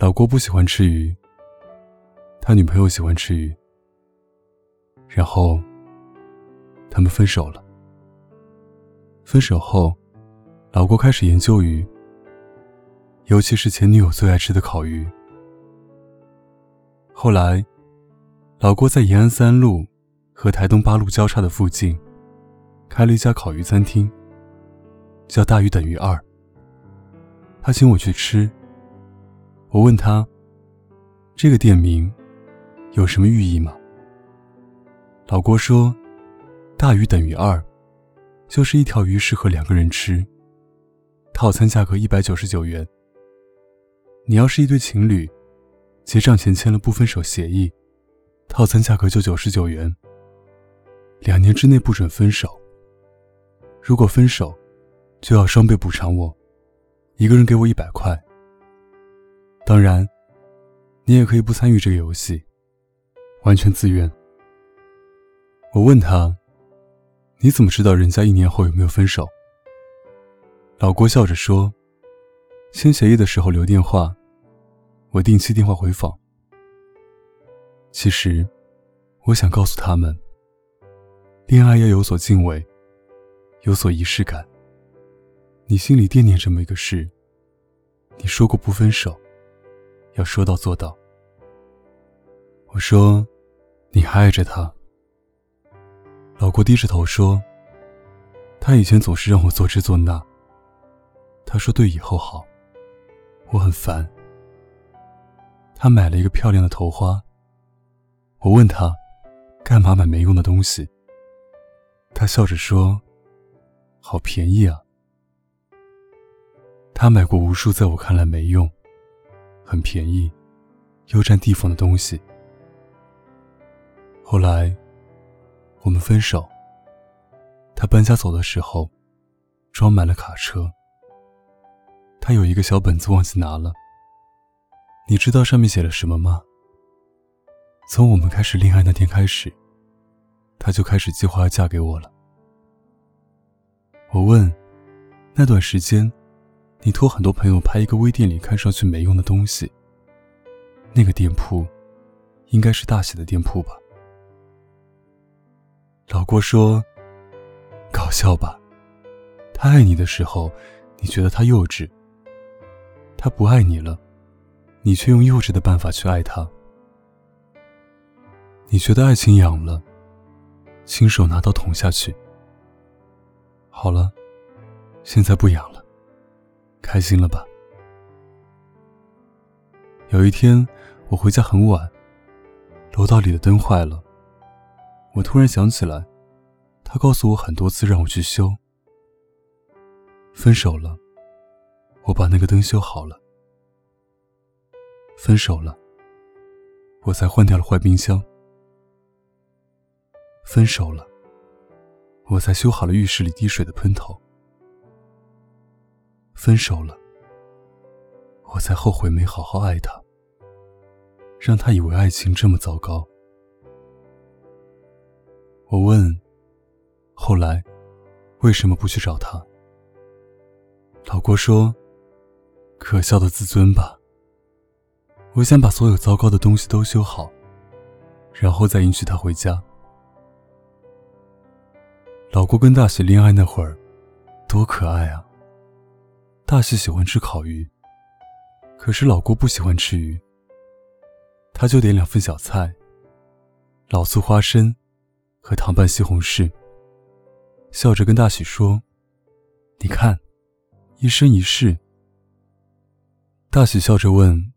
老郭不喜欢吃鱼，他女朋友喜欢吃鱼，然后他们分手了。分手后，老郭开始研究鱼，尤其是前女友最爱吃的烤鱼。后来，老郭在延安三路和台东八路交叉的附近，开了一家烤鱼餐厅，叫“大鱼等于二”。他请我去吃。我问他：“这个店名有什么寓意吗？”老郭说：“大于等于二，就是一条鱼适合两个人吃。套餐价格一百九十九元。你要是一对情侣，结账前签了不分手协议，套餐价格就九十九元。两年之内不准分手。如果分手，就要双倍补偿我，一个人给我一百块。”当然，你也可以不参与这个游戏，完全自愿。我问他：“你怎么知道人家一年后有没有分手？”老郭笑着说：“签协议的时候留电话，我定期电话回访。”其实，我想告诉他们，恋爱要有所敬畏，有所仪式感。你心里惦念这么一个事，你说过不分手。要说到做到。我说：“你还爱着他？”老郭低着头说：“他以前总是让我做这做那。他说对以后好，我很烦。他买了一个漂亮的头花。我问他，干嘛买没用的东西？他笑着说：‘好便宜啊。’他买过无数在我看来没用。”很便宜，又占地方的东西。后来，我们分手。他搬家走的时候，装满了卡车。他有一个小本子忘记拿了。你知道上面写了什么吗？从我们开始恋爱那天开始，他就开始计划要嫁给我了。我问，那段时间。你托很多朋友拍一个微店里看上去没用的东西。那个店铺，应该是大喜的店铺吧？老郭说：“搞笑吧？他爱你的时候，你觉得他幼稚；他不爱你了，你却用幼稚的办法去爱他。你觉得爱情痒了，亲手拿刀捅下去。好了，现在不痒了。”开心了吧？有一天，我回家很晚，楼道里的灯坏了。我突然想起来，他告诉我很多次让我去修。分手了，我把那个灯修好了。分手了，我才换掉了坏冰箱。分手了，我才修好了浴室里滴水的喷头。分手了，我才后悔没好好爱他，让他以为爱情这么糟糕。我问，后来为什么不去找他？老郭说：“可笑的自尊吧。”我想把所有糟糕的东西都修好，然后再迎娶她回家。老郭跟大喜恋爱那会儿，多可爱啊！大喜喜欢吃烤鱼，可是老郭不喜欢吃鱼。他就点两份小菜，老醋花生和糖拌西红柿，笑着跟大喜说：“你看，一生一世。”大喜笑着问：“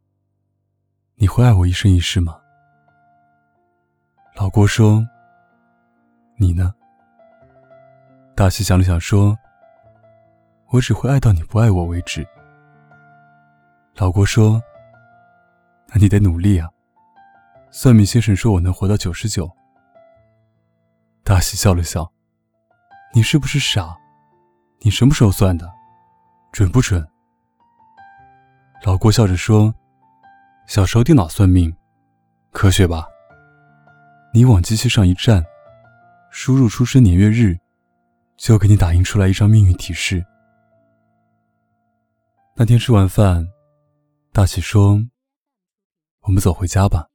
你会爱我一生一世吗？”老郭说：“你呢？”大喜想了想说。我只会爱到你不爱我为止。老郭说：“那你得努力啊。”算命先生说我能活到九十九。大喜笑了笑：“你是不是傻？你什么时候算的？准不准？”老郭笑着说：“小时候电脑算命，科学吧？你往机器上一站，输入出生年月日，就给你打印出来一张命运提示。”那天吃完饭，大喜说：“我们走回家吧。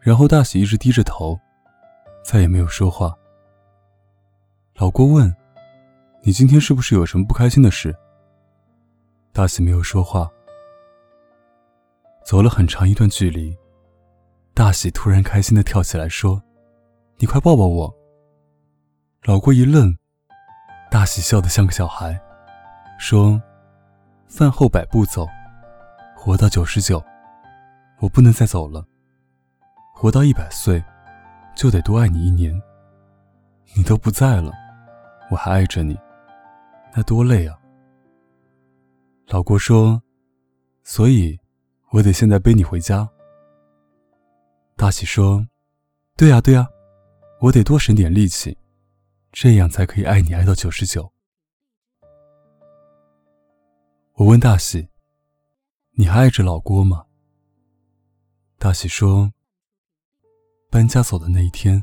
然后大喜一直低着头，再也没有说话。老郭问：“你今天是不是有什么不开心的事？”大喜没有说话。走了很长一段距离，大喜突然开心的跳起来说：“你快抱抱我！”老郭一愣，大喜笑得像个小孩，说：“饭后百步走，活到九十九，我不能再走了。活到一百岁，就得多爱你一年。你都不在了，我还爱着你，那多累啊！”老郭说：“所以，我得现在背你回家。”大喜说：“对呀，对呀，我得多省点力气。”这样才可以爱你爱到九十九。我问大喜：“你还爱着老郭吗？”大喜说：“搬家走的那一天，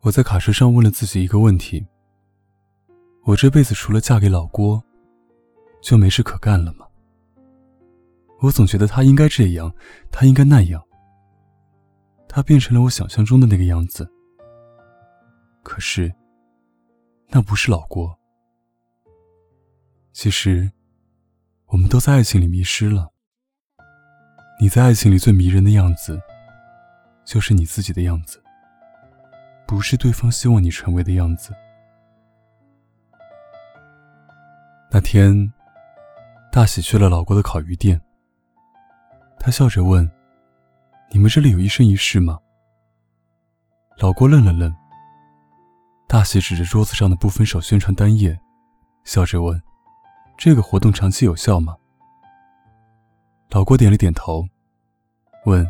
我在卡车上问了自己一个问题：我这辈子除了嫁给老郭，就没事可干了吗？我总觉得他应该这样，他应该那样，他变成了我想象中的那个样子。”可是，那不是老郭。其实，我们都在爱情里迷失了。你在爱情里最迷人的样子，就是你自己的样子，不是对方希望你成为的样子。那天，大喜去了老郭的烤鱼店。他笑着问：“你们这里有一生一世吗？”老郭愣了愣。大喜指着桌子上的不分手宣传单页，笑着问：“这个活动长期有效吗？”老郭点了点头，问：“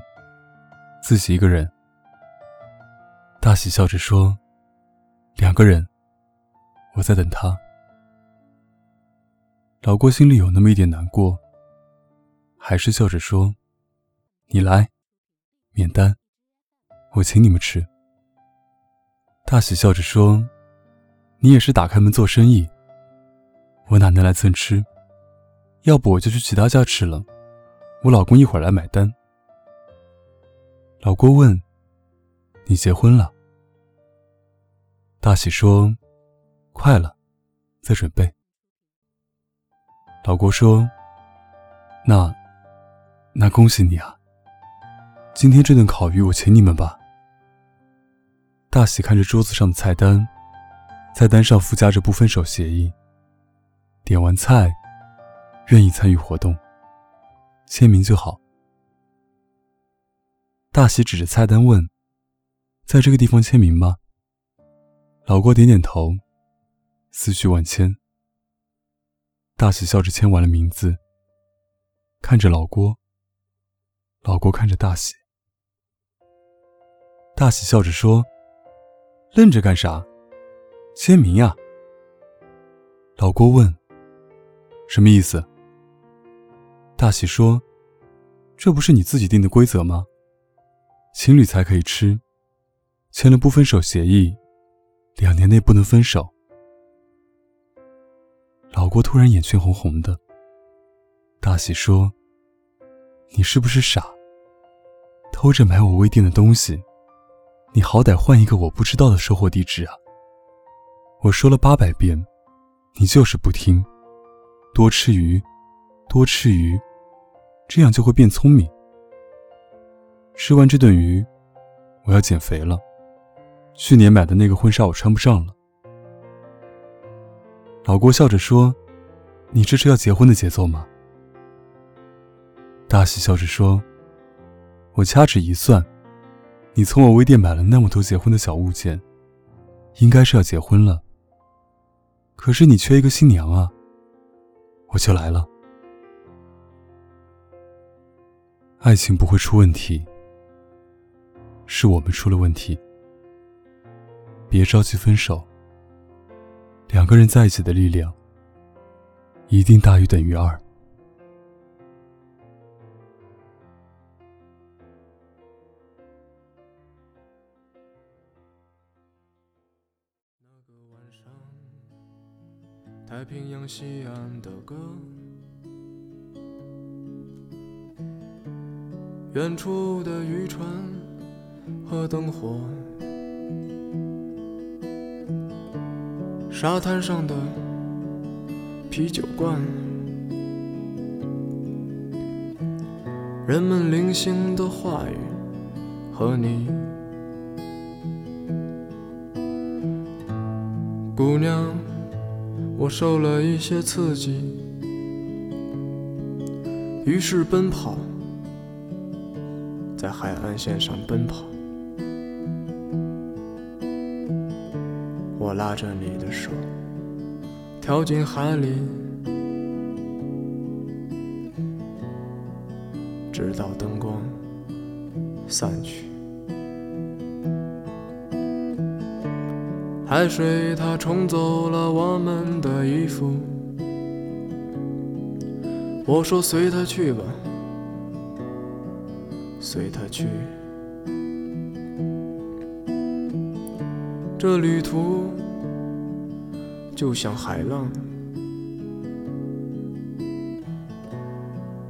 自己一个人？”大喜笑着说：“两个人，我在等他。”老郭心里有那么一点难过，还是笑着说：“你来，免单，我请你们吃。”大喜笑着说：“你也是打开门做生意，我哪能来蹭吃？要不我就去其他家吃了。我老公一会儿来买单。”老郭问：“你结婚了？”大喜说：“快了，在准备。”老郭说：“那，那恭喜你啊！今天这顿烤鱼我请你们吧。”大喜看着桌子上的菜单，菜单上附加着不分手协议。点完菜，愿意参与活动，签名就好。大喜指着菜单问：“在这个地方签名吗？”老郭点点头，思绪万千。大喜笑着签完了名字，看着老郭，老郭看着大喜。大喜笑着说。愣着干啥？签名呀！老郭问：“什么意思？”大喜说：“这不是你自己定的规则吗？情侣才可以吃，签了不分手协议，两年内不能分手。”老郭突然眼圈红红的。大喜说：“你是不是傻？偷着买我微店的东西？”你好歹换一个我不知道的收货地址啊！我说了八百遍，你就是不听。多吃鱼，多吃鱼，这样就会变聪明。吃完这顿鱼，我要减肥了。去年买的那个婚纱我穿不上了。老郭笑着说：“你这是要结婚的节奏吗？”大喜笑着说：“我掐指一算。”你从我微店买了那么多结婚的小物件，应该是要结婚了。可是你缺一个新娘啊，我就来了。爱情不会出问题，是我们出了问题。别着急分手，两个人在一起的力量一定大于等于二。太平洋西岸的歌，远处的渔船和灯火，沙滩上的啤酒罐，人们零星的话语和你，姑娘，我受了一些刺激。于是奔跑，在海岸线上奔跑。我拉着你的手，跳进海里，直到灯光散去。海水它冲走了我们的衣服。我说随他去吧，随他去。这旅途就像海浪，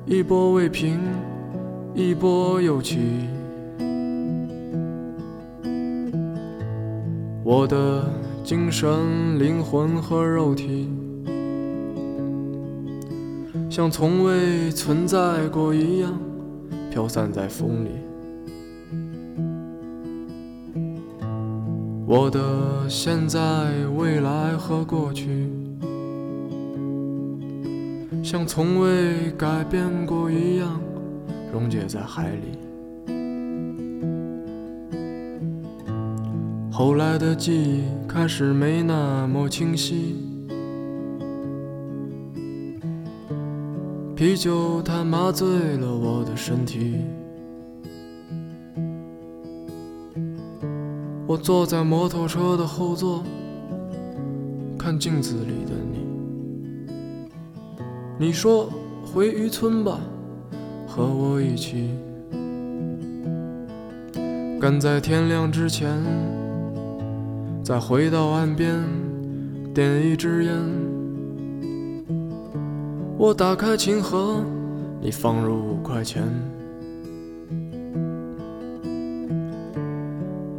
一波未平，一波又起。我的精神、灵魂和肉体。像从未存在过一样，飘散在风里。我的现在、未来和过去，像从未改变过一样，溶解在海里。后来的记忆开始没那么清晰。啤酒它麻醉了我的身体，我坐在摩托车的后座，看镜子里的你。你说回渔村吧，和我一起，赶在天亮之前，再回到岸边，点一支烟。我打开琴盒，你放入五块钱。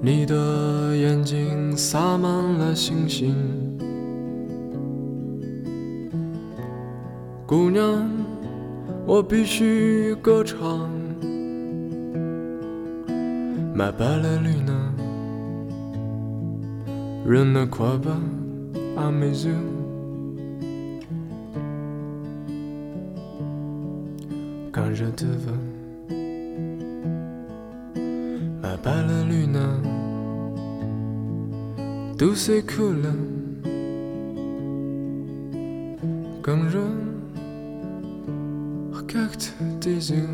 你的眼睛洒满了星星，姑娘，我必须歌唱。My ballerina, ne crois pas à mes yeux. quand je te veux. Ma ballerina, tout s'écoule quand je regarde tes yeux.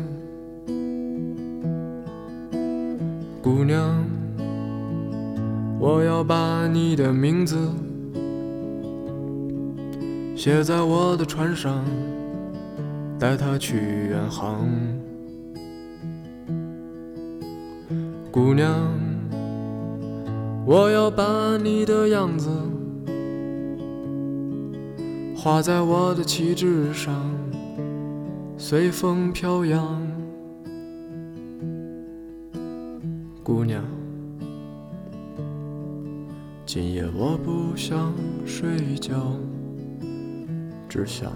姑娘，我要把你的名字写在我的船上。带它去远航，姑娘，我要把你的样子画在我的旗帜上，随风飘扬。姑娘，今夜我不想睡觉，只想。